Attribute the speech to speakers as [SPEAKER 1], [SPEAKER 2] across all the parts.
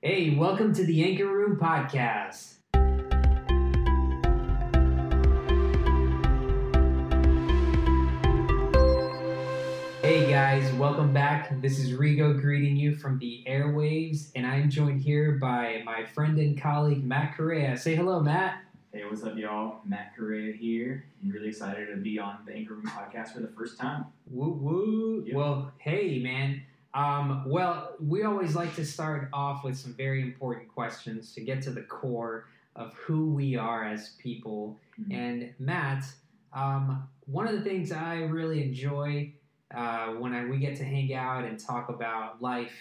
[SPEAKER 1] Hey, welcome to the Anchor Room Podcast. Hey guys, welcome back. This is Rigo greeting you from the airwaves, and I'm joined here by my friend and colleague Matt Correa. Say hello, Matt.
[SPEAKER 2] Hey, what's up, y'all? Matt Correa here. I'm really excited to be on the Anchor Room podcast for the first time.
[SPEAKER 1] Woo woo.
[SPEAKER 2] Yeah.
[SPEAKER 1] Well, hey man. Um, well, we always like to start off with some very important questions to get to the core of who we are as people.
[SPEAKER 2] Mhm.
[SPEAKER 1] And Matt, um, one of the things I really enjoy uh, when I, we get to hang out and talk about life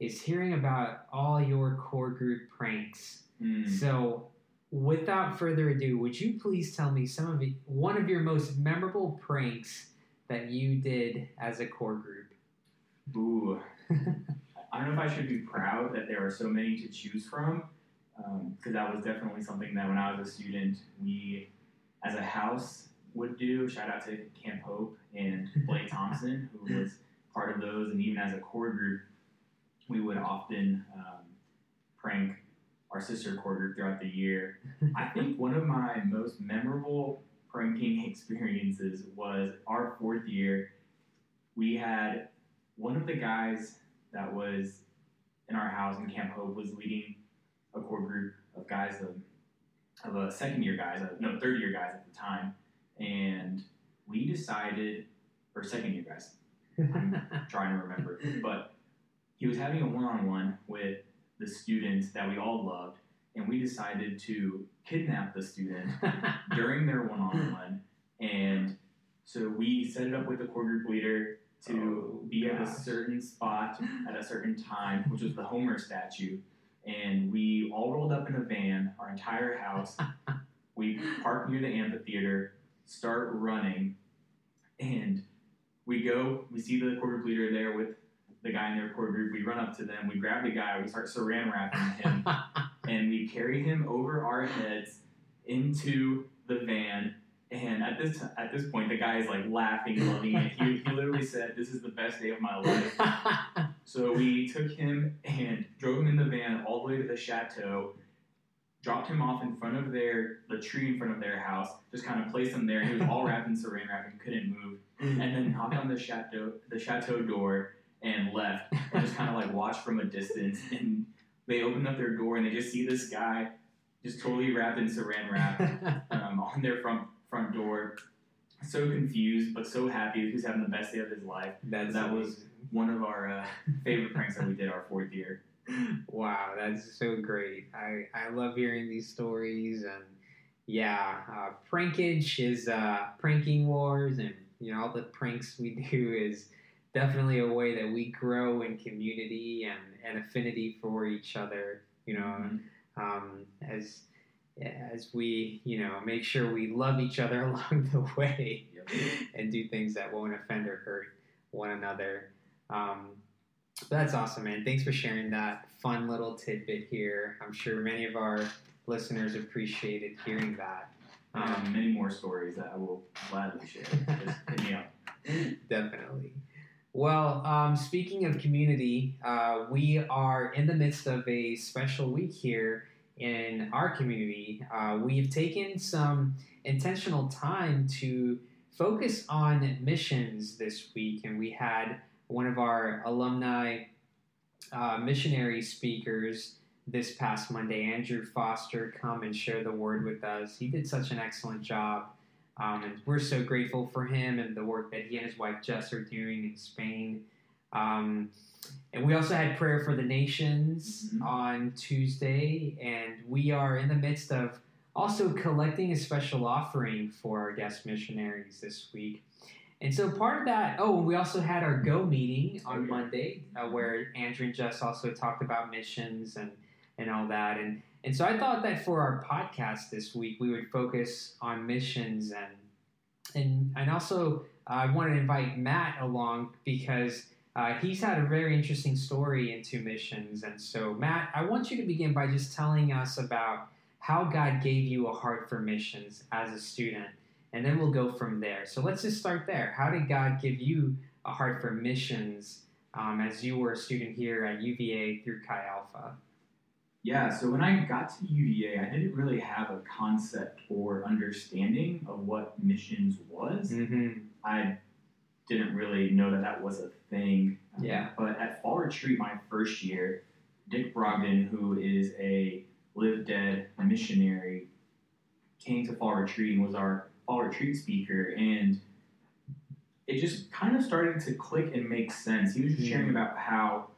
[SPEAKER 1] is hearing about all your core group pranks.
[SPEAKER 2] Mm.
[SPEAKER 1] So, without further ado, would you please tell me some of the, one of your most memorable pranks that you did as a core group?
[SPEAKER 2] Ooh. I don't know if I should be proud that there are so many to choose from, because that was definitely something that when I was a student, we, as a house, would do. Shout out to Camp Hope and Blake Thompson, who was part of those, and even as a core group, we would often um, prank our sister core group throughout the year. I think one of my most memorable pranking experiences was our fourth year. We had one of the guys that was in our house in Camp Hope was leading a core group of guys of, of a second year guys, uh, no third year guys at the time, and we decided, or second year guys, I'm trying to remember, but he was having a one on one with the students that we all loved, and we decided to kidnap the student during their one on one. And so we set it up with the core group leader to
[SPEAKER 1] Oh,
[SPEAKER 2] be at a certain spot at a certain time, which was the Homer statue. And we all rolled up in a van, our entire house. we park near the amphitheater, start running, and we go, we see the core group leader there with the guy in their core group. We run up to them, we grab the guy, we start saran wrapping him and we carry him over our heads into the van. And at this at this point, the guy is like laughing, loving it. He, he literally said, "This is the best day of my life." So we took him and drove him in the van all the way to the chateau, dropped him off in front of their the tree in front of their house, just kind of placed him there. He was all wrapped in saran wrap and couldn't move, and then knocked on the chateau the chateau door and left, and just kind of like watched from a distance. And they opened up their door and they just see this guy just totally wrapped in saran wrap um, on their front front door. So confused, but so happy. He was having the best day of his life.
[SPEAKER 1] That's
[SPEAKER 2] That was-
[SPEAKER 1] amazing.
[SPEAKER 2] One of our uh, favorite pranks that we did our fourth year.
[SPEAKER 1] Wow, that's so great. I, I love hearing these stories and yeah, uh, prankage is uh, pranking wars and you know all the pranks we do is definitely a way that we grow in community and, and affinity for each other. You know,
[SPEAKER 2] Mhm.
[SPEAKER 1] um, as as we you know make sure we love each other along the way
[SPEAKER 2] Yep.
[SPEAKER 1] and do things that won't offend or hurt one another. Um, but that's awesome, man. Thanks for sharing that fun little tidbit here. I'm sure many of our listeners appreciated hearing that.
[SPEAKER 2] Um,
[SPEAKER 1] Um,
[SPEAKER 2] many more stories that I will gladly share. Just hit me up.
[SPEAKER 1] Definitely. Well, um, speaking of community, uh, we are in the midst of a special week here in our community. Uh, we've taken some intentional time to focus on missions this week, and we had one of our alumni uh, missionary speakers this past Monday, Andrew Foster, come and share the word with us. He did such an excellent job. Um, and we're so grateful for him and the work that he and his wife Jess are doing in Spain. Um, and we also had prayer for the nations
[SPEAKER 2] Mhm.
[SPEAKER 1] on Tuesday, and we are in the midst of also collecting a special offering for our guest missionaries this week. And so part of that, oh, and we also had our Go meeting on. Monday, uh, where Andrew and Jess also talked about missions and, and all that. And and so I thought that for our podcast this week, we would focus on missions and and and also uh, I wanted to invite Matt along because uh, he's had a very interesting story into missions. And so Matt, I want you to begin by just telling us about how God gave you a heart for missions as a student, and then we'll go from there. So let's just start there. How did God give you a heart for missions um, as you were a student here at UVA through Chi Alpha?
[SPEAKER 2] Yeah, so when I got to UVA, I didn't really have a concept or understanding of what missions was.
[SPEAKER 1] Mm-hmm.
[SPEAKER 2] I didn't really know that that was a thing. Um,
[SPEAKER 1] Yeah.
[SPEAKER 2] But at Fall Retreat, my first year, Dick Brogden, who is a Live Dead missionary, came to Fall Retreat and was our Fall Retreat speaker. And it just kind of started to click and make sense. He was just sharing
[SPEAKER 1] Mhm.
[SPEAKER 2] about how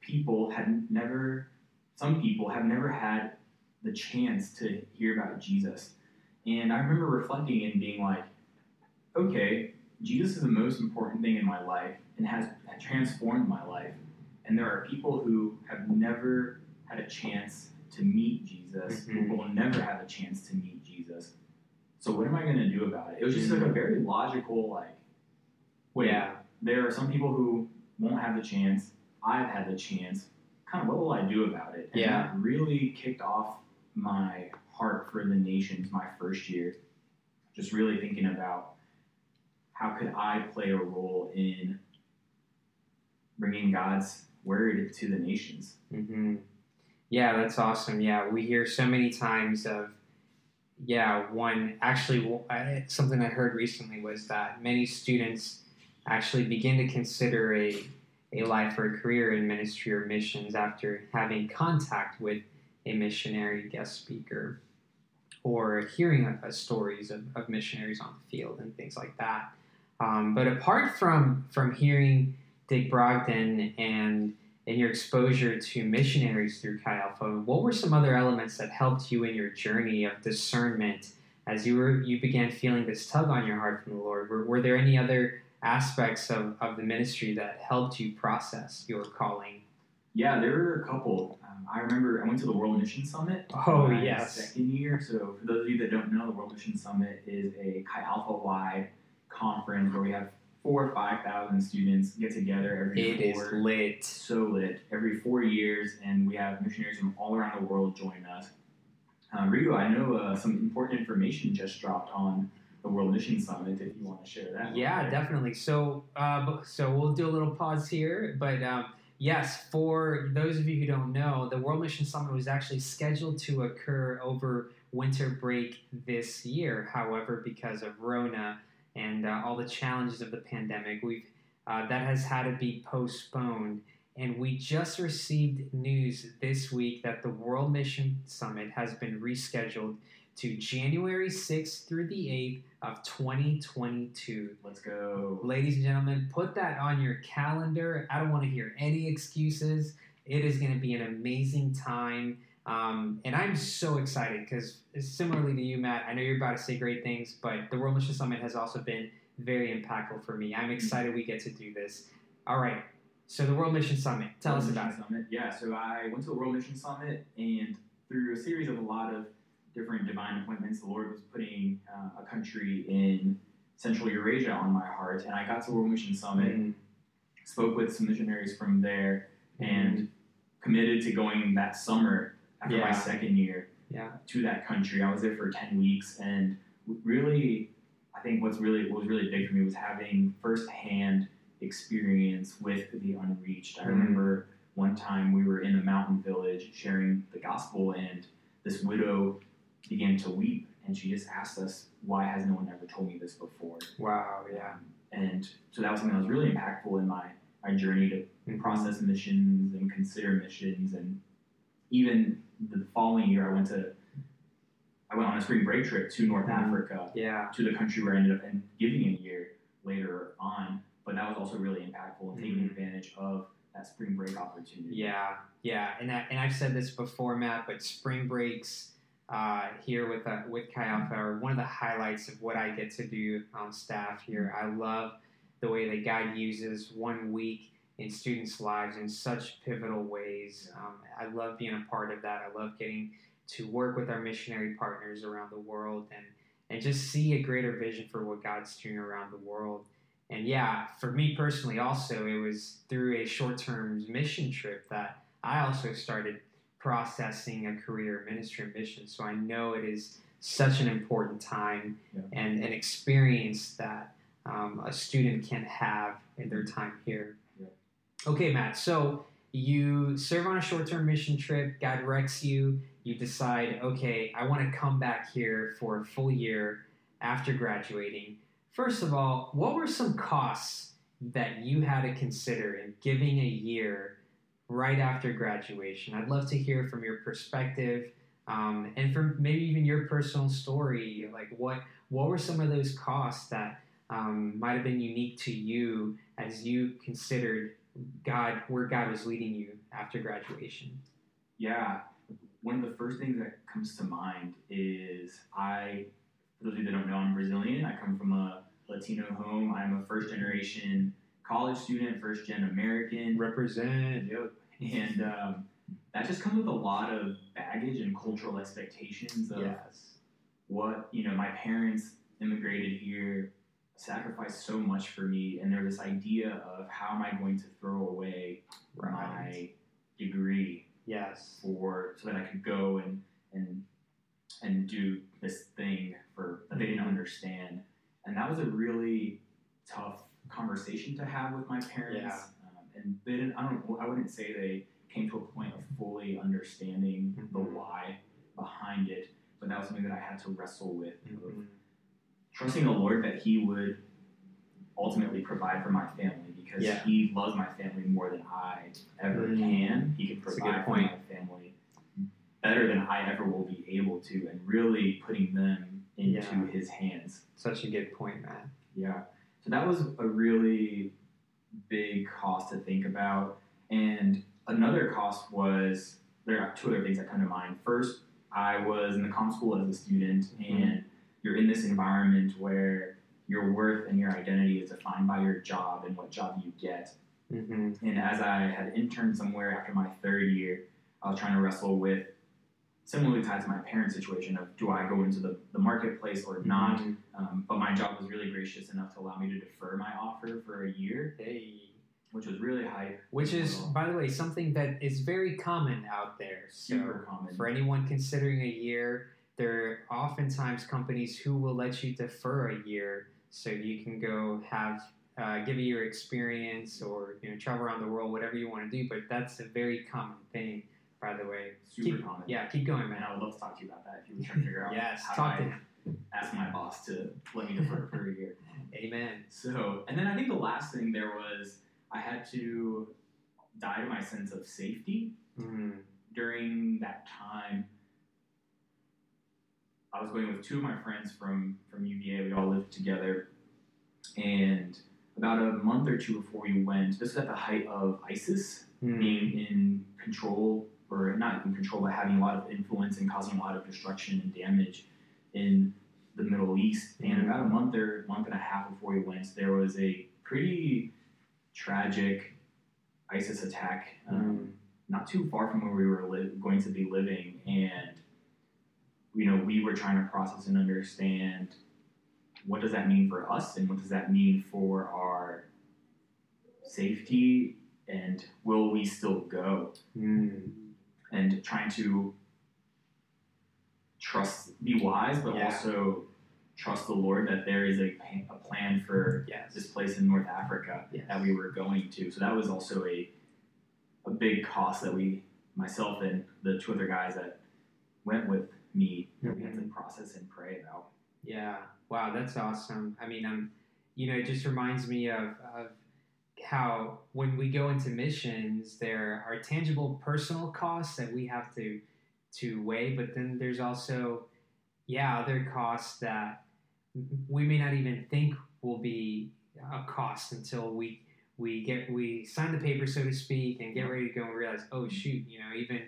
[SPEAKER 2] people had never, some people have never had the chance to hear about Jesus. And I remember reflecting and being like, okay, Jesus is the most important thing in my life and has transformed my life. And there are people who have never had a chance to meet Jesus,
[SPEAKER 1] Mhm.
[SPEAKER 2] who will never have a chance to meet Jesus. So what am I going to do about it? It was just like a very logical, like, wait,
[SPEAKER 1] Yeah.
[SPEAKER 2] there are some people who won't have the chance. I've had the chance. Kind of what will I do about it? And
[SPEAKER 1] Yeah.
[SPEAKER 2] that really kicked off my heart for the nations my first year. Just really thinking about how could I play a role in bringing God's word to the nations.
[SPEAKER 1] hmm Yeah, that's awesome. Yeah, we hear so many times of, yeah, one actually something I heard recently was that many students actually begin to consider a a life or a career in ministry or missions after having contact with a missionary guest speaker or hearing uh, stories of, of missionaries on the field and things like that. Um, but apart from from hearing Dick Brogden and and your exposure to missionaries through Chi Alpha, what were some other elements that helped you in your journey of discernment as you were you began feeling this tug on your heart from the Lord? Were, were there any other aspects of, of the ministry that helped you process your calling?
[SPEAKER 2] Yeah, there were a couple. Um, I remember I went to the World Mission Summit.
[SPEAKER 1] Oh, yes.
[SPEAKER 2] Second year. So for those of you that don't know, the World Mission Summit is a Chi Alpha wide conference where we have four or five thousand students get together every
[SPEAKER 1] It is
[SPEAKER 2] four.
[SPEAKER 1] lit.
[SPEAKER 2] so lit every four years, and we have missionaries from all around the world join us. Um, Rigo, I know uh, some important information just dropped on the World Mission Summit. If you want to share that,
[SPEAKER 1] Yeah, definitely. So, uh, so we'll do a little pause here, but um, yes, for those of you who don't know, the World Mission Summit was actually scheduled to occur over winter break this year. However, because of Rona and uh, all the challenges of the pandemic, we've uh, that has had to be postponed. And we just received news this week that the World Mission Summit has been rescheduled to January 6th through the 8th of 2022.
[SPEAKER 2] Let's go.
[SPEAKER 1] Ladies and gentlemen, put that on your calendar. I don't want to hear any excuses. It is going to be an amazing time. Um, and I'm so excited because, similarly to you, Matt, I know you're about to say great things, but the World Mission Summit has also been very impactful for me. I'm excited we get to do this. All right. So, the World Mission Summit, tell
[SPEAKER 2] World
[SPEAKER 1] us
[SPEAKER 2] Mission
[SPEAKER 1] about it.
[SPEAKER 2] Summit. Yeah, so I went to the World Mission Summit, and through a series of a lot of different divine appointments, the Lord was putting uh, a country in Central Eurasia on my heart, and I got to the World Mission Summit,
[SPEAKER 1] Mm,
[SPEAKER 2] spoke with some missionaries from there, and committed to going that summer after my second year
[SPEAKER 1] Yeah.
[SPEAKER 2] to that country. I was there for ten weeks, and really, I think what's really what was really big for me was having firsthand experience with the unreached. I
[SPEAKER 1] Mm.
[SPEAKER 2] remember one time we were in a mountain village sharing the gospel, and this widow began to weep, and she just asked us, "Why has no one ever told me this before?"
[SPEAKER 1] Wow. Yeah.
[SPEAKER 2] And so that was something that was really impactful in my my journey to
[SPEAKER 1] Mhm.
[SPEAKER 2] process missions and consider missions and even the following year I went to I went on a spring break trip to North
[SPEAKER 1] Mhm.
[SPEAKER 2] Africa
[SPEAKER 1] Yeah.
[SPEAKER 2] to the country where I ended up and giving a year later on but that was also really impactful and taking
[SPEAKER 1] Mhm.
[SPEAKER 2] advantage of that spring break opportunity
[SPEAKER 1] Yeah, yeah, and I, and I've said this before, Matt, but spring breaks uh, here with uh, with Chi Alpha are one of the highlights of what I get to do on staff here. I love the way that God uses one week in students' lives in such pivotal ways. Um, I love being a part of that. I love getting to work with our missionary partners around the world and and just see a greater vision for what God's doing around the world. And yeah, for me personally, also, it was through a short term mission trip that I also started processing a career in ministry and mission. So I know it is such an important time
[SPEAKER 2] Yeah.
[SPEAKER 1] and an experience that um, a student can have in their time here. Okay, Matt. So you serve on a short-term mission trip. God directs you. You decide, okay, I want to come back here for a full year after graduating. First of all, what were some costs that you had to consider in giving a year right after graduation? I'd love to hear from your perspective um, and from maybe even your personal story. Like, what what were some of those costs that um, might have been unique to you as you considered God, where God was leading you after graduation?
[SPEAKER 2] Yeah, one of the first things that comes to mind is I, for those of you that don't know, I'm Brazilian. I come from a Latino home. I'm a first generation college student, first gen American.
[SPEAKER 1] Represent.
[SPEAKER 2] Yep. And um, that just comes with a lot of baggage and cultural expectations of
[SPEAKER 1] Yes.
[SPEAKER 2] what, you know, my parents immigrated here, sacrificed so much for me, and there's this idea of how am I going to throw away
[SPEAKER 1] Right.
[SPEAKER 2] my degree
[SPEAKER 1] Yes.
[SPEAKER 2] for so that I could go and and and do this thing for that they didn't
[SPEAKER 1] Mhm.
[SPEAKER 2] understand, and that was a really tough conversation to have with my parents.
[SPEAKER 1] Yeah.
[SPEAKER 2] Um, and they didn't. I don't. I wouldn't say they came to a point of fully understanding the
[SPEAKER 1] Mhm.
[SPEAKER 2] why behind it, but that was something that I had to wrestle with.
[SPEAKER 1] Mhm.
[SPEAKER 2] Trusting the Lord that He would ultimately provide for my family because
[SPEAKER 1] Yeah.
[SPEAKER 2] He loves my family more than I ever
[SPEAKER 1] Mm.
[SPEAKER 2] can. He can
[SPEAKER 1] That's a good
[SPEAKER 2] provide for
[SPEAKER 1] point.
[SPEAKER 2] my family better than I ever will be able to, and really putting them into
[SPEAKER 1] Yeah.
[SPEAKER 2] His hands.
[SPEAKER 1] Such a good point, Matt.
[SPEAKER 2] Yeah. So that was a really big cost to think about. And another cost was there are two other things that come to mind. First, I was in the comm school as a student,
[SPEAKER 1] Mm-hmm.
[SPEAKER 2] and you're in this environment where your worth and your identity is defined by your job and what job you get.
[SPEAKER 1] Mm-hmm.
[SPEAKER 2] And as I had interned somewhere after my third year, I was trying to wrestle with similarly tied to my parents' situation of do I go into the, the marketplace or not? Um, but my job was really gracious enough to allow me to defer my offer for a year,
[SPEAKER 1] Hey.
[SPEAKER 2] which was really hype.
[SPEAKER 1] Which is, by the way, something that is very common out there. So
[SPEAKER 2] super common.
[SPEAKER 1] for anyone considering a year, there are oftentimes companies who will let you defer a year so you can go have uh, give a year experience or you know travel around the world, whatever you want to do. But that's a very common thing, by the way.
[SPEAKER 2] super
[SPEAKER 1] keep,
[SPEAKER 2] common.
[SPEAKER 1] Yeah, keep going, man.
[SPEAKER 2] I would love to talk to you about that if you were trying to figure out
[SPEAKER 1] Yes,
[SPEAKER 2] how
[SPEAKER 1] talk to him.
[SPEAKER 2] ask my boss to let me defer for a year.
[SPEAKER 1] Amen.
[SPEAKER 2] So, and then I think the last thing there was I had to die to my sense of safety
[SPEAKER 1] Mm.
[SPEAKER 2] during that time. I was going with two of my friends from from UVA. We all lived together, and about a month or two before we went, this was at the height of ISIS
[SPEAKER 1] Mm.
[SPEAKER 2] being in control, or not in control, but having a lot of influence and causing a lot of destruction and damage in the Middle East. And
[SPEAKER 1] Mhm.
[SPEAKER 2] about a month or month and a half before we went, there was a pretty tragic ISIS attack. Um,
[SPEAKER 1] Mm.
[SPEAKER 2] not too far from where we were li- going to be living, and you know we were trying to process and understand what does that mean for us, and what does that mean for our safety, and will we still go?
[SPEAKER 1] Mm.
[SPEAKER 2] And trying to trust, be wise, but
[SPEAKER 1] Yeah.
[SPEAKER 2] also trust the Lord that there is a, a plan for
[SPEAKER 1] Yes.
[SPEAKER 2] this place in North Africa
[SPEAKER 1] Yes.
[SPEAKER 2] that we were going to. So that was also a a big cost that we, myself and the two other guys that went with me, that we had to process and pray about.
[SPEAKER 1] Yeah. Wow, that's awesome. I mean, um, you know, it just reminds me of, of how when we go into missions, there are tangible personal costs that we have to to weigh, but then there's also, yeah, other costs that we may not even think will be a cost until we we get we sign the paper, so to speak, and get ready to go and realize, oh shoot, you know, even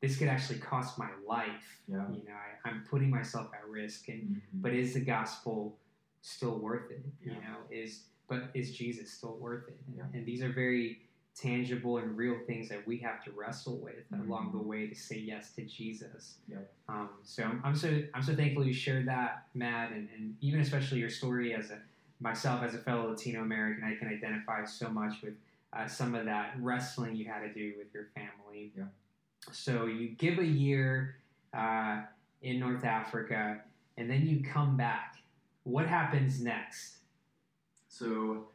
[SPEAKER 1] this could actually cost my life.
[SPEAKER 2] Yeah.
[SPEAKER 1] You know, I, I'm putting myself at risk, and but is the gospel still worth it you know is but is jesus still worth it and,
[SPEAKER 2] Yeah.
[SPEAKER 1] and these are very tangible and real things that we have to wrestle with
[SPEAKER 2] Mhm.
[SPEAKER 1] along the way to say yes to jesus
[SPEAKER 2] Yep.
[SPEAKER 1] um, so I'm, I'm so i'm so thankful you shared that matt and, and even especially your story as a myself as a fellow latino american i can identify so much with uh, some of that wrestling you had to do with your family
[SPEAKER 2] Yeah.
[SPEAKER 1] So you give a year uh, in north africa and then you come back what happens next?
[SPEAKER 2] So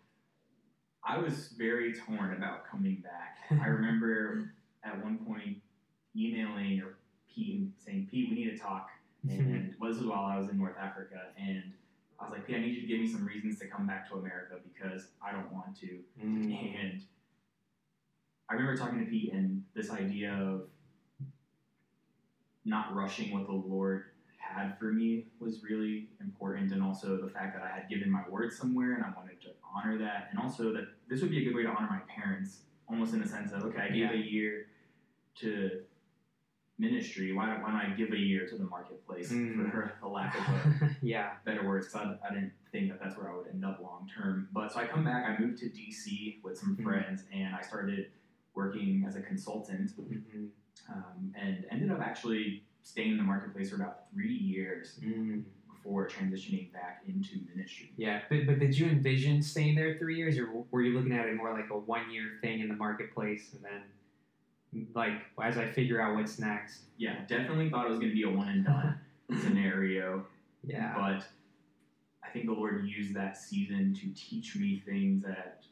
[SPEAKER 2] I was very torn about coming back. I remember at one point emailing or Pete saying, Pete, we need to talk. And well, this was while I was in North Africa. And I was like, Pete, I need you to give me some reasons to come back to America because I don't want to.
[SPEAKER 1] Mm.
[SPEAKER 2] And I remember talking to Pete and this idea of not rushing what the Lord had for me was really important, and also the fact that I had given my word somewhere and I wanted to honor that, and also that this would be a good way to honor my parents, almost in the sense of okay, I gave
[SPEAKER 1] Yeah.
[SPEAKER 2] a year to ministry. Why, why don't I give a year to the marketplace
[SPEAKER 1] Mm.
[SPEAKER 2] for a lack of a
[SPEAKER 1] yeah.
[SPEAKER 2] better words because I, I didn't think that that's where I would end up long term. But so I come back, I moved to DC with some
[SPEAKER 1] Mhm.
[SPEAKER 2] friends, and I started working as a consultant
[SPEAKER 1] Mhm.
[SPEAKER 2] um, and ended up actually staying in the marketplace for about three years
[SPEAKER 1] Mm.
[SPEAKER 2] before transitioning back into ministry.
[SPEAKER 1] Yeah, but, but did you envision staying there three years, or were you looking at it more like a one year thing in the marketplace, and then like as I figure out what's next?
[SPEAKER 2] Yeah, definitely thought it was going to be a one and done scenario,
[SPEAKER 1] Yeah.
[SPEAKER 2] but I think the Lord used that season to teach me things that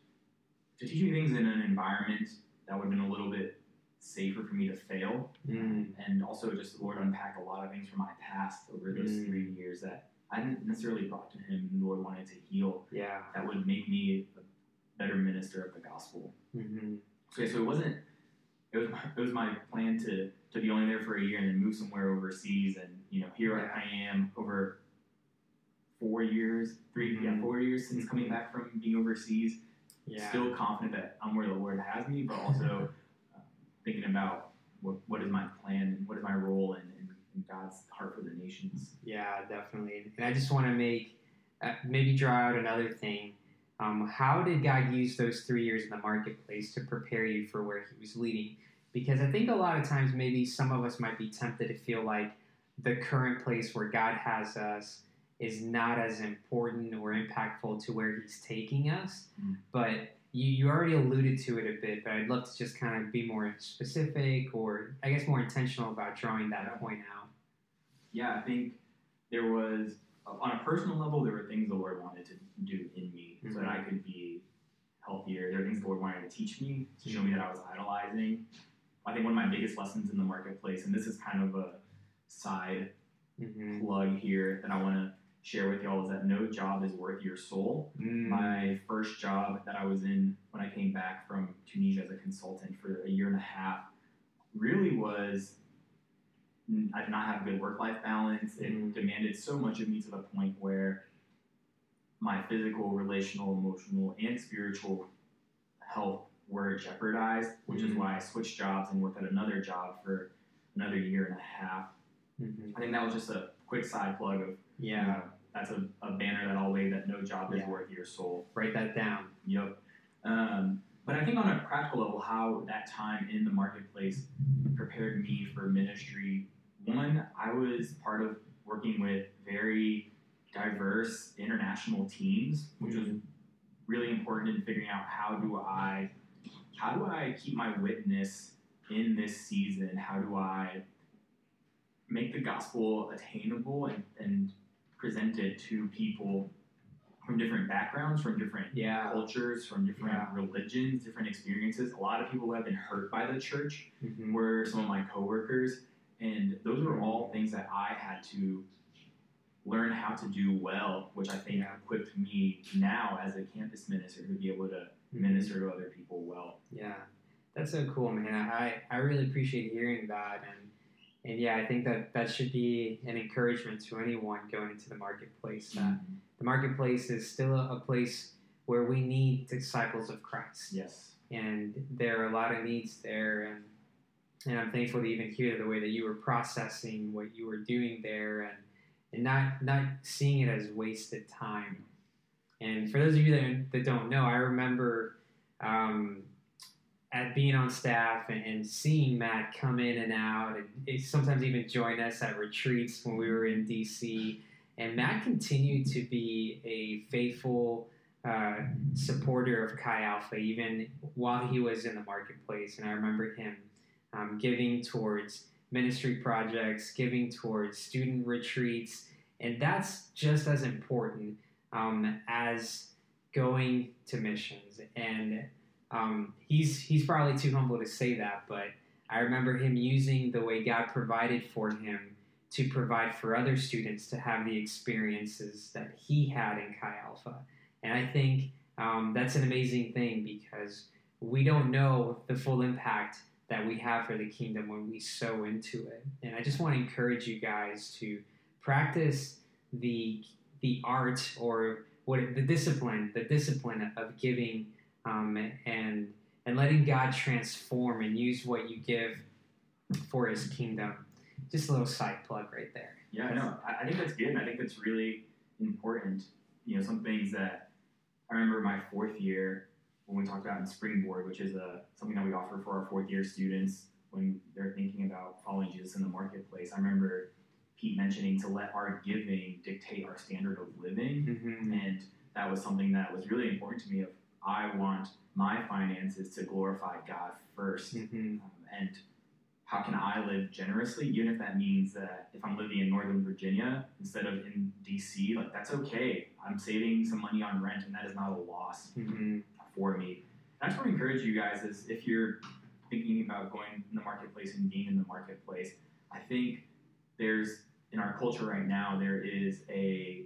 [SPEAKER 2] to teach me things in an environment that would have been a little bit safer for me to fail.
[SPEAKER 1] Mm.
[SPEAKER 2] and also just the Lord unpacked a lot of things from my past over those
[SPEAKER 1] Mm.
[SPEAKER 2] three years that I didn't necessarily brought to Him, and the Lord wanted to heal.
[SPEAKER 1] Yeah.
[SPEAKER 2] That would make me a better minister of the gospel.
[SPEAKER 1] hmm
[SPEAKER 2] Okay, so it wasn't. It was my, it was my plan to to be only there for a year and then move somewhere overseas, and you know here
[SPEAKER 1] Yeah.
[SPEAKER 2] I am over four years, 3 yeah,
[SPEAKER 1] Mhm.
[SPEAKER 2] four years since coming
[SPEAKER 1] Mhm.
[SPEAKER 2] back from being overseas.
[SPEAKER 1] Yeah.
[SPEAKER 2] Still confident that I'm where the Lord has me, but also um, thinking about what, what is my plan and what is my role in, in, in God's heart for the nations.
[SPEAKER 1] Yeah, definitely. And I just want to make uh, maybe draw out another thing. Um, how did God use those three years in the marketplace to prepare you for where He was leading? Because I think a lot of times maybe some of us might be tempted to feel like the current place where God has us is not as important or impactful to where He's taking us.
[SPEAKER 2] Mm.
[SPEAKER 1] But you, you already alluded to it a bit, but I'd love to just kind of be more specific or I guess more intentional about drawing that point out.
[SPEAKER 2] Yeah, I think there was, on a personal level, there were things the Lord wanted to do in me so that I could be healthier. There were things the Lord wanted to teach me to show me that I was idolizing. I think one of my biggest lessons in the marketplace, and this is kind of a side
[SPEAKER 1] hmm
[SPEAKER 2] plug here that I want to share with y'all, is that no job is worth your soul.
[SPEAKER 1] Mm.
[SPEAKER 2] My first job that I was in when I came back from Tunisia as a consultant for a year and a half really was I did not have a good work life balance. It
[SPEAKER 1] Mm.
[SPEAKER 2] demanded so much of me to the point where my physical, relational, emotional, and spiritual health were jeopardized, which is
[SPEAKER 1] Mm.
[SPEAKER 2] why I switched jobs and worked at another job for another year and a half.
[SPEAKER 1] Mhm.
[SPEAKER 2] I think that was just a quick side plug of
[SPEAKER 1] Yeah,
[SPEAKER 2] uh, that's a, a banner that I'll wave that no job is
[SPEAKER 1] Yeah.
[SPEAKER 2] worth your soul.
[SPEAKER 1] write that down.
[SPEAKER 2] Yep. Um, but I think on a practical level, how that time in the marketplace prepared me for ministry. One, I was part of working with very diverse international teams, which was really important in figuring out how do I how do I keep my witness in this season? How do I make the gospel attainable and, and present it to people from different backgrounds, from different
[SPEAKER 1] Yeah.
[SPEAKER 2] cultures, from different
[SPEAKER 1] Yeah.
[SPEAKER 2] religions, different experiences. A lot of people who have been hurt by the church
[SPEAKER 1] Mhm.
[SPEAKER 2] were some of my coworkers, and those were all things that I had to learn how to do well, which I think
[SPEAKER 1] Yeah.
[SPEAKER 2] equipped me now as a campus minister to be able to
[SPEAKER 1] Mhm.
[SPEAKER 2] minister to other people well.
[SPEAKER 1] Yeah, that's so cool, man. I, I really appreciate hearing that, and and yeah, I think that that should be an encouragement to anyone going into the marketplace. That the marketplace is still a, a place where we need disciples of Christ,
[SPEAKER 2] Yes.
[SPEAKER 1] and there are a lot of needs there, and and I'm thankful to even hear the way that you were processing what you were doing there, and and not not seeing it as wasted time. And for those of you that, that don't know, I remember um, at being on staff and, and seeing Matt come in and out, and sometimes even join us at retreats when we were in DC. And Matt continued to be a faithful uh, supporter of Chi Alpha even while he was in the marketplace. And I remember him um, giving towards ministry projects, giving towards student retreats, and that's just as important um, as going to missions, and um, he's he's probably too humble to say that, but I remember him using the way God provided for him to provide for other students to have the experiences that he had in Chi Alpha, and I think um, that's an amazing thing because we don't know the full impact that we have for the kingdom when we sow into it. And I just want to encourage you guys to practice the the art or what the discipline, the discipline of giving um, and and letting God transform and use what you give for His kingdom. Just a little side plug right there.
[SPEAKER 2] Yeah, I know. I, think that's good, and I think that's really important. You know, some things that I remember my fourth year when we talked about in Springboard, which is a something that we offer for our fourth year students when they're thinking about following Jesus in the marketplace. I remember Pete mentioning to let our giving dictate our standard of living,
[SPEAKER 1] Mm-hmm.
[SPEAKER 2] and that was something that was really important to me. Of I want my finances to glorify God 1st
[SPEAKER 1] Mm-hmm.
[SPEAKER 2] um, and how can I live generously, even if that means that if I'm living in Northern Virginia instead of in DC, like that's okay. I'm saving some money on rent, and that is not a loss
[SPEAKER 1] Mm-hmm.
[SPEAKER 2] for me. And I just want to encourage you guys is if you're thinking about going in the marketplace and being in the marketplace, I think there's in our culture right now there is a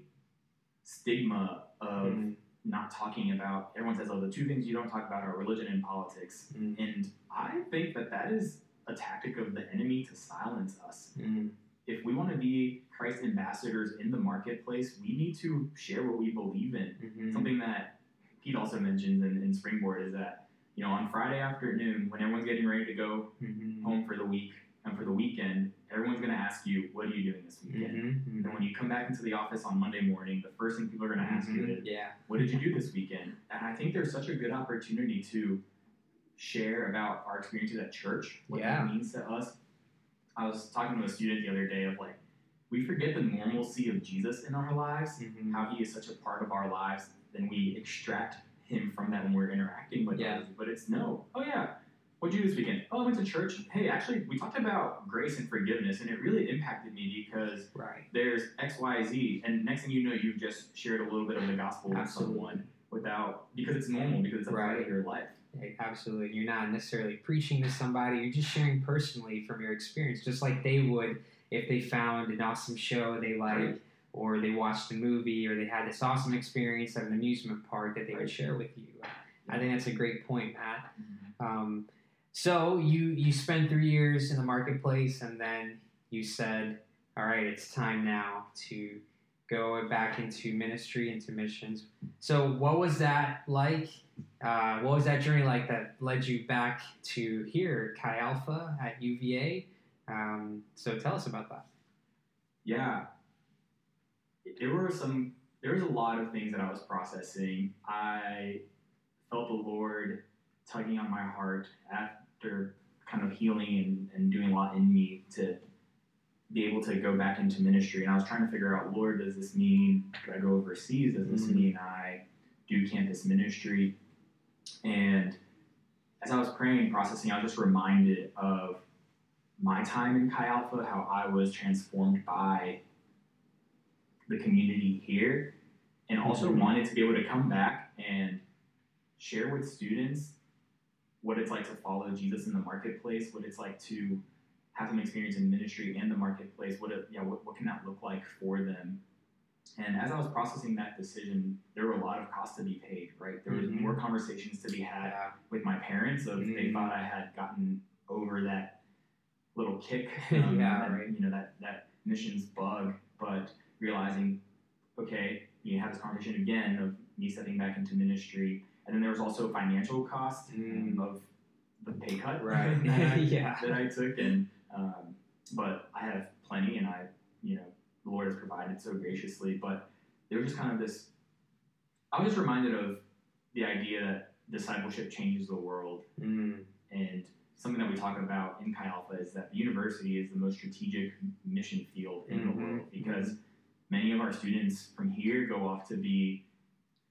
[SPEAKER 2] stigma of
[SPEAKER 1] Mm-hmm.
[SPEAKER 2] Not talking about. Everyone says, "Oh, the two things you don't talk about are religion and politics,"
[SPEAKER 1] Mm-hmm.
[SPEAKER 2] and I think that that is a tactic of the enemy to silence us.
[SPEAKER 1] Mm-hmm.
[SPEAKER 2] If we want to be Christ ambassadors in the marketplace, we need to share what we believe in
[SPEAKER 1] Mm-hmm.
[SPEAKER 2] something that Pete also mentions in, in Springboard is that you know on Friday afternoon when everyone's getting ready to go
[SPEAKER 1] Mm-hmm.
[SPEAKER 2] home for the week and for the weekend, everyone's going to ask you, "What are you doing this weekend?"
[SPEAKER 1] Mm-hmm.
[SPEAKER 2] And when you come back into the office on Monday morning, the first thing people are going to ask you is,
[SPEAKER 1] Yeah.
[SPEAKER 2] "What did you do this weekend?" And I think there's such a good opportunity to share about our experiences at church, what
[SPEAKER 1] Yeah.
[SPEAKER 2] that means to us. I was talking to a student the other day of like, we forget the normalcy of Jesus in our lives
[SPEAKER 1] Mm-hmm.
[SPEAKER 2] how he is such a part of our lives, then we extract him from that when we're interacting with
[SPEAKER 1] Yeah.
[SPEAKER 2] others. But it's no. Oh yeah. What'd you do this weekend? Oh, I went to church. Hey, actually, we talked about grace and forgiveness, and it really impacted me because
[SPEAKER 1] Right.
[SPEAKER 2] there's X, Y, Z, and next thing you know, you've just shared a little bit of the gospel with someone without because it's normal because it's a part of your life.
[SPEAKER 1] Absolutely. You're not necessarily preaching to somebody, you're just sharing personally from your experience, just like they would if they found an awesome show they like,
[SPEAKER 2] Right.
[SPEAKER 1] or they watched a movie, or they had this awesome experience at an amusement park that they would share with you. I think that's a great point, Matt. Um, so you you spent three years in the marketplace, and then you said, "All right, it's time now to go back into ministry, into missions." So what was that like? Uh, what was that journey like that led you back to here, Chi Alpha at UVA? Um, so tell us about that.
[SPEAKER 2] Yeah. There were some there was a lot of things that I was processing. I felt the Lord tugging on my heart after kind of healing and, and doing a lot in me to be able to go back into ministry. And I was trying to figure out, Lord, does this mean do I go overseas? Does this
[SPEAKER 1] Mhm.
[SPEAKER 2] mean I do campus ministry? And as I was praying and processing, I was just reminded of my time in Chi Alpha, how I was transformed by the community here, and also
[SPEAKER 1] Mhm.
[SPEAKER 2] wanted to be able to come back and share with students what it's like to follow Jesus in the marketplace, what it's like to have some experience in ministry and the marketplace. What it, yeah, what, what can that look like for them? And as I was processing that decision, there were a lot of costs to be paid. Right, there was
[SPEAKER 1] Mhm.
[SPEAKER 2] more conversations to be had
[SPEAKER 1] Yeah.
[SPEAKER 2] with my parents of they
[SPEAKER 1] Mhm.
[SPEAKER 2] thought I had gotten over that little kick,
[SPEAKER 1] Yeah,
[SPEAKER 2] that,
[SPEAKER 1] right.
[SPEAKER 2] you know that that missions bug, but realizing, okay, you have this conversation again of me stepping back into ministry, and then there was also financial cost
[SPEAKER 1] Mm.
[SPEAKER 2] of the pay cut
[SPEAKER 1] Right.
[SPEAKER 2] that, I,
[SPEAKER 1] Yeah.
[SPEAKER 2] that I took, and um, but I have plenty, and I, you know, the Lord has provided so graciously, but there was just kind of this. I was just reminded of the idea that discipleship changes the world,
[SPEAKER 1] Mm.
[SPEAKER 2] and something that we talk about in Chi Alpha is that the university is the most strategic mission field in
[SPEAKER 1] Mhm.
[SPEAKER 2] the world because many of our students from here go off to be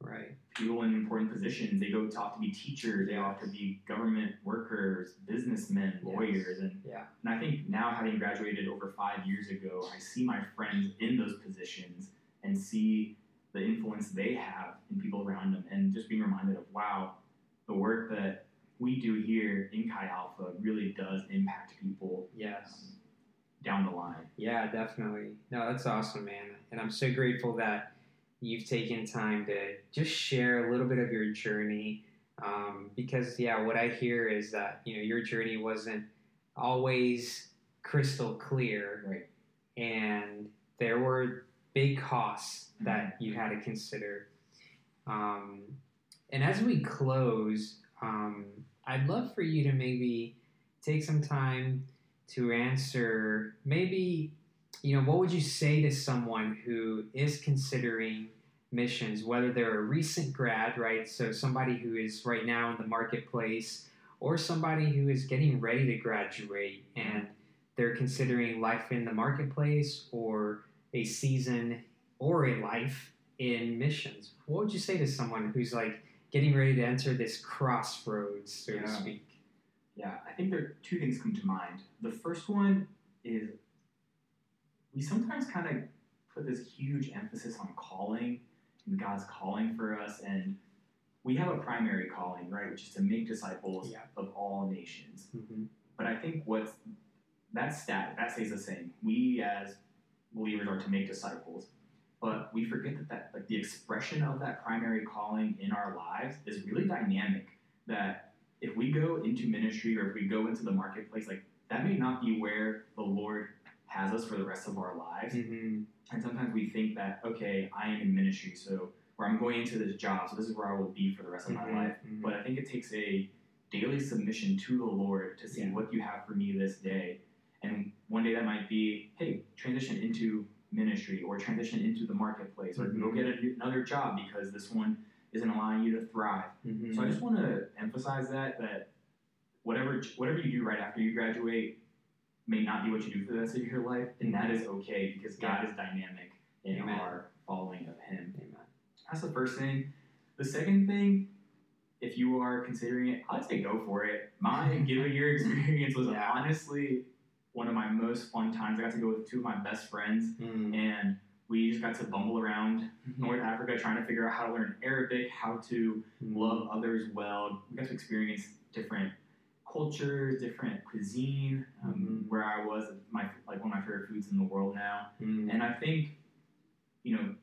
[SPEAKER 1] Right.
[SPEAKER 2] people in important positions. They go off to be teachers, they off to be government workers, businessmen,
[SPEAKER 1] Yes.
[SPEAKER 2] lawyers, and
[SPEAKER 1] Yeah.
[SPEAKER 2] and I think now, having graduated over five years ago, I see my friends in those positions and see the influence they have in people around them, and just being reminded of wow, the work that we do here in Chi Alpha really does impact people
[SPEAKER 1] Yes.
[SPEAKER 2] Um, down the line.
[SPEAKER 1] Yeah, definitely. No, that's awesome, man. And I'm so grateful that you've taken time to just share a little bit of your journey. Um, because, yeah, what I hear is that, you know, your journey wasn't always crystal clear.
[SPEAKER 2] Right.
[SPEAKER 1] And there were big costs that you had to consider. Um, and as we close, um, I'd love for you to maybe take some time to answer maybe you know what would you say to someone who is considering missions whether they're a recent grad right? So somebody who is right now in the marketplace or somebody who is getting ready to graduate and they're considering life in the marketplace or a season or a life in missions. What would you say to someone who's like getting ready to enter this crossroads so to speak?
[SPEAKER 2] Yeah, I think there are two things come to mind. The first one is we sometimes kind of put this huge emphasis on calling and God's calling for us, and we have a primary calling, right, which is to make disciples
[SPEAKER 1] Yeah.
[SPEAKER 2] of all nations.
[SPEAKER 1] Mhm.
[SPEAKER 2] But I think what's that stat that stays the same. We as believers are to make disciples, but we forget that that like the expression of that primary calling in our lives is really dynamic. That if we go into ministry or if we go into the marketplace, like that may not be where the Lord has us for the rest of our lives.
[SPEAKER 1] Mhm.
[SPEAKER 2] And sometimes we think that okay, I am in ministry, so where I'm going into this job, so this is where I will be for the rest of my
[SPEAKER 1] Mhm.
[SPEAKER 2] life.
[SPEAKER 1] Mhm.
[SPEAKER 2] But I think it takes a daily submission to the Lord to see
[SPEAKER 1] Yeah.
[SPEAKER 2] what you have for me this day. And one day that might be, hey, transition into ministry or transition into the marketplace or go
[SPEAKER 1] Mhm.
[SPEAKER 2] get a, another job because this one isn't allowing you to thrive.
[SPEAKER 1] Mhm.
[SPEAKER 2] So I just want to emphasize that that whatever whatever you do right after you graduate may not be what you do for the rest of your life, and that is okay because God is dynamic in
[SPEAKER 1] Amen.
[SPEAKER 2] our following of Him.
[SPEAKER 1] Amen.
[SPEAKER 2] That's the first thing. The second thing, if you are considering it, I'd say go for it. My give a year experience was
[SPEAKER 1] Yeah.
[SPEAKER 2] honestly one of my most fun times. I got to go with two of my best friends,
[SPEAKER 1] Mm.
[SPEAKER 2] and we just got to bumble around North Africa trying to figure out how to learn Arabic, how to
[SPEAKER 1] Mm.
[SPEAKER 2] love others well. We got to experience different cultures, different cuisine. Um,
[SPEAKER 1] Mhm.
[SPEAKER 2] Where I was, my like one of my favorite foods in the world now.
[SPEAKER 1] Mm.
[SPEAKER 2] And I think, you know,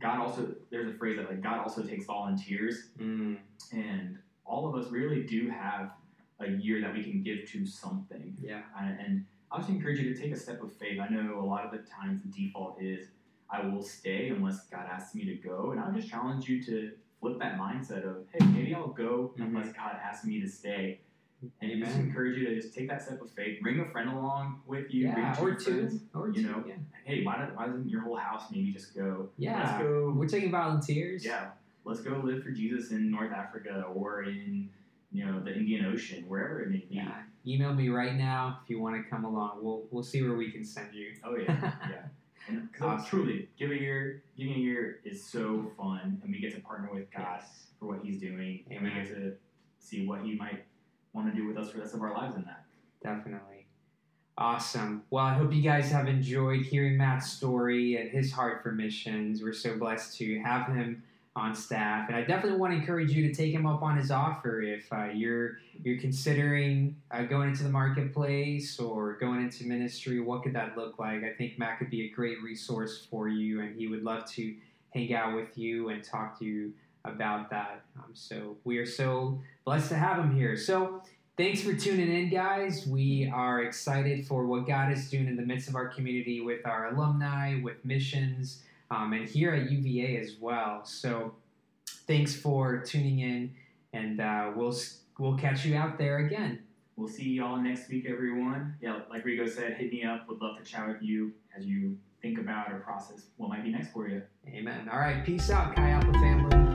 [SPEAKER 2] God also there's a phrase that like God also takes volunteers,
[SPEAKER 1] Mm.
[SPEAKER 2] and all of us really do have a year that we can give to something.
[SPEAKER 1] Yeah.
[SPEAKER 2] And, and I just encourage you to take a step of faith. I know a lot of the times the default is I will stay unless God asks me to go, and I would just challenge you to flip that mindset of hey maybe I'll go unless God asks me to stay. And just encourage you to just take that step of faith. Bring a friend along with you.
[SPEAKER 1] Yeah,
[SPEAKER 2] bring
[SPEAKER 1] or two,
[SPEAKER 2] friends.
[SPEAKER 1] or
[SPEAKER 2] you
[SPEAKER 1] two.
[SPEAKER 2] know,
[SPEAKER 1] yeah.
[SPEAKER 2] Hey, why, don't, why doesn't your whole house maybe just go?
[SPEAKER 1] Yeah.
[SPEAKER 2] Let's go.
[SPEAKER 1] We're taking volunteers.
[SPEAKER 2] Yeah, let's go live for Jesus in North Africa or in you know the Indian Ocean, wherever it may be.
[SPEAKER 1] Yeah. Email me right now if you want to come along. We'll we'll see where we can send you.
[SPEAKER 2] Oh yeah, yeah. And
[SPEAKER 1] Awesome.
[SPEAKER 2] truly, give a year, giving a year is so fun, and we get to partner with God
[SPEAKER 1] Yes.
[SPEAKER 2] for what He's doing, and we get to see what He might want to do with us for the rest of our lives in that.
[SPEAKER 1] Definitely. Awesome. Well, I hope you guys have enjoyed hearing Matt's story and his heart for missions. We're so blessed to have him on staff, and I definitely want to encourage you to take him up on his offer if uh, you're you're considering uh, going into the marketplace or going into ministry. What could that look like? I think Matt could be a great resource for you, and he would love to hang out with you and talk to you about that. Um, so we are so blessed to have him here. So. Thanks for tuning in, guys. We are excited for what God is doing in the midst of our community with our alumni, with missions, um, and here at UVA as well. So, thanks for tuning in, and uh, we'll we'll catch you out there again.
[SPEAKER 2] We'll see y'all next week, everyone. Yeah, like Rigo said, hit me up. Would love to chat with you as you think about or process what might be next for you.
[SPEAKER 1] Amen. All right, peace out, Chi Alpha family.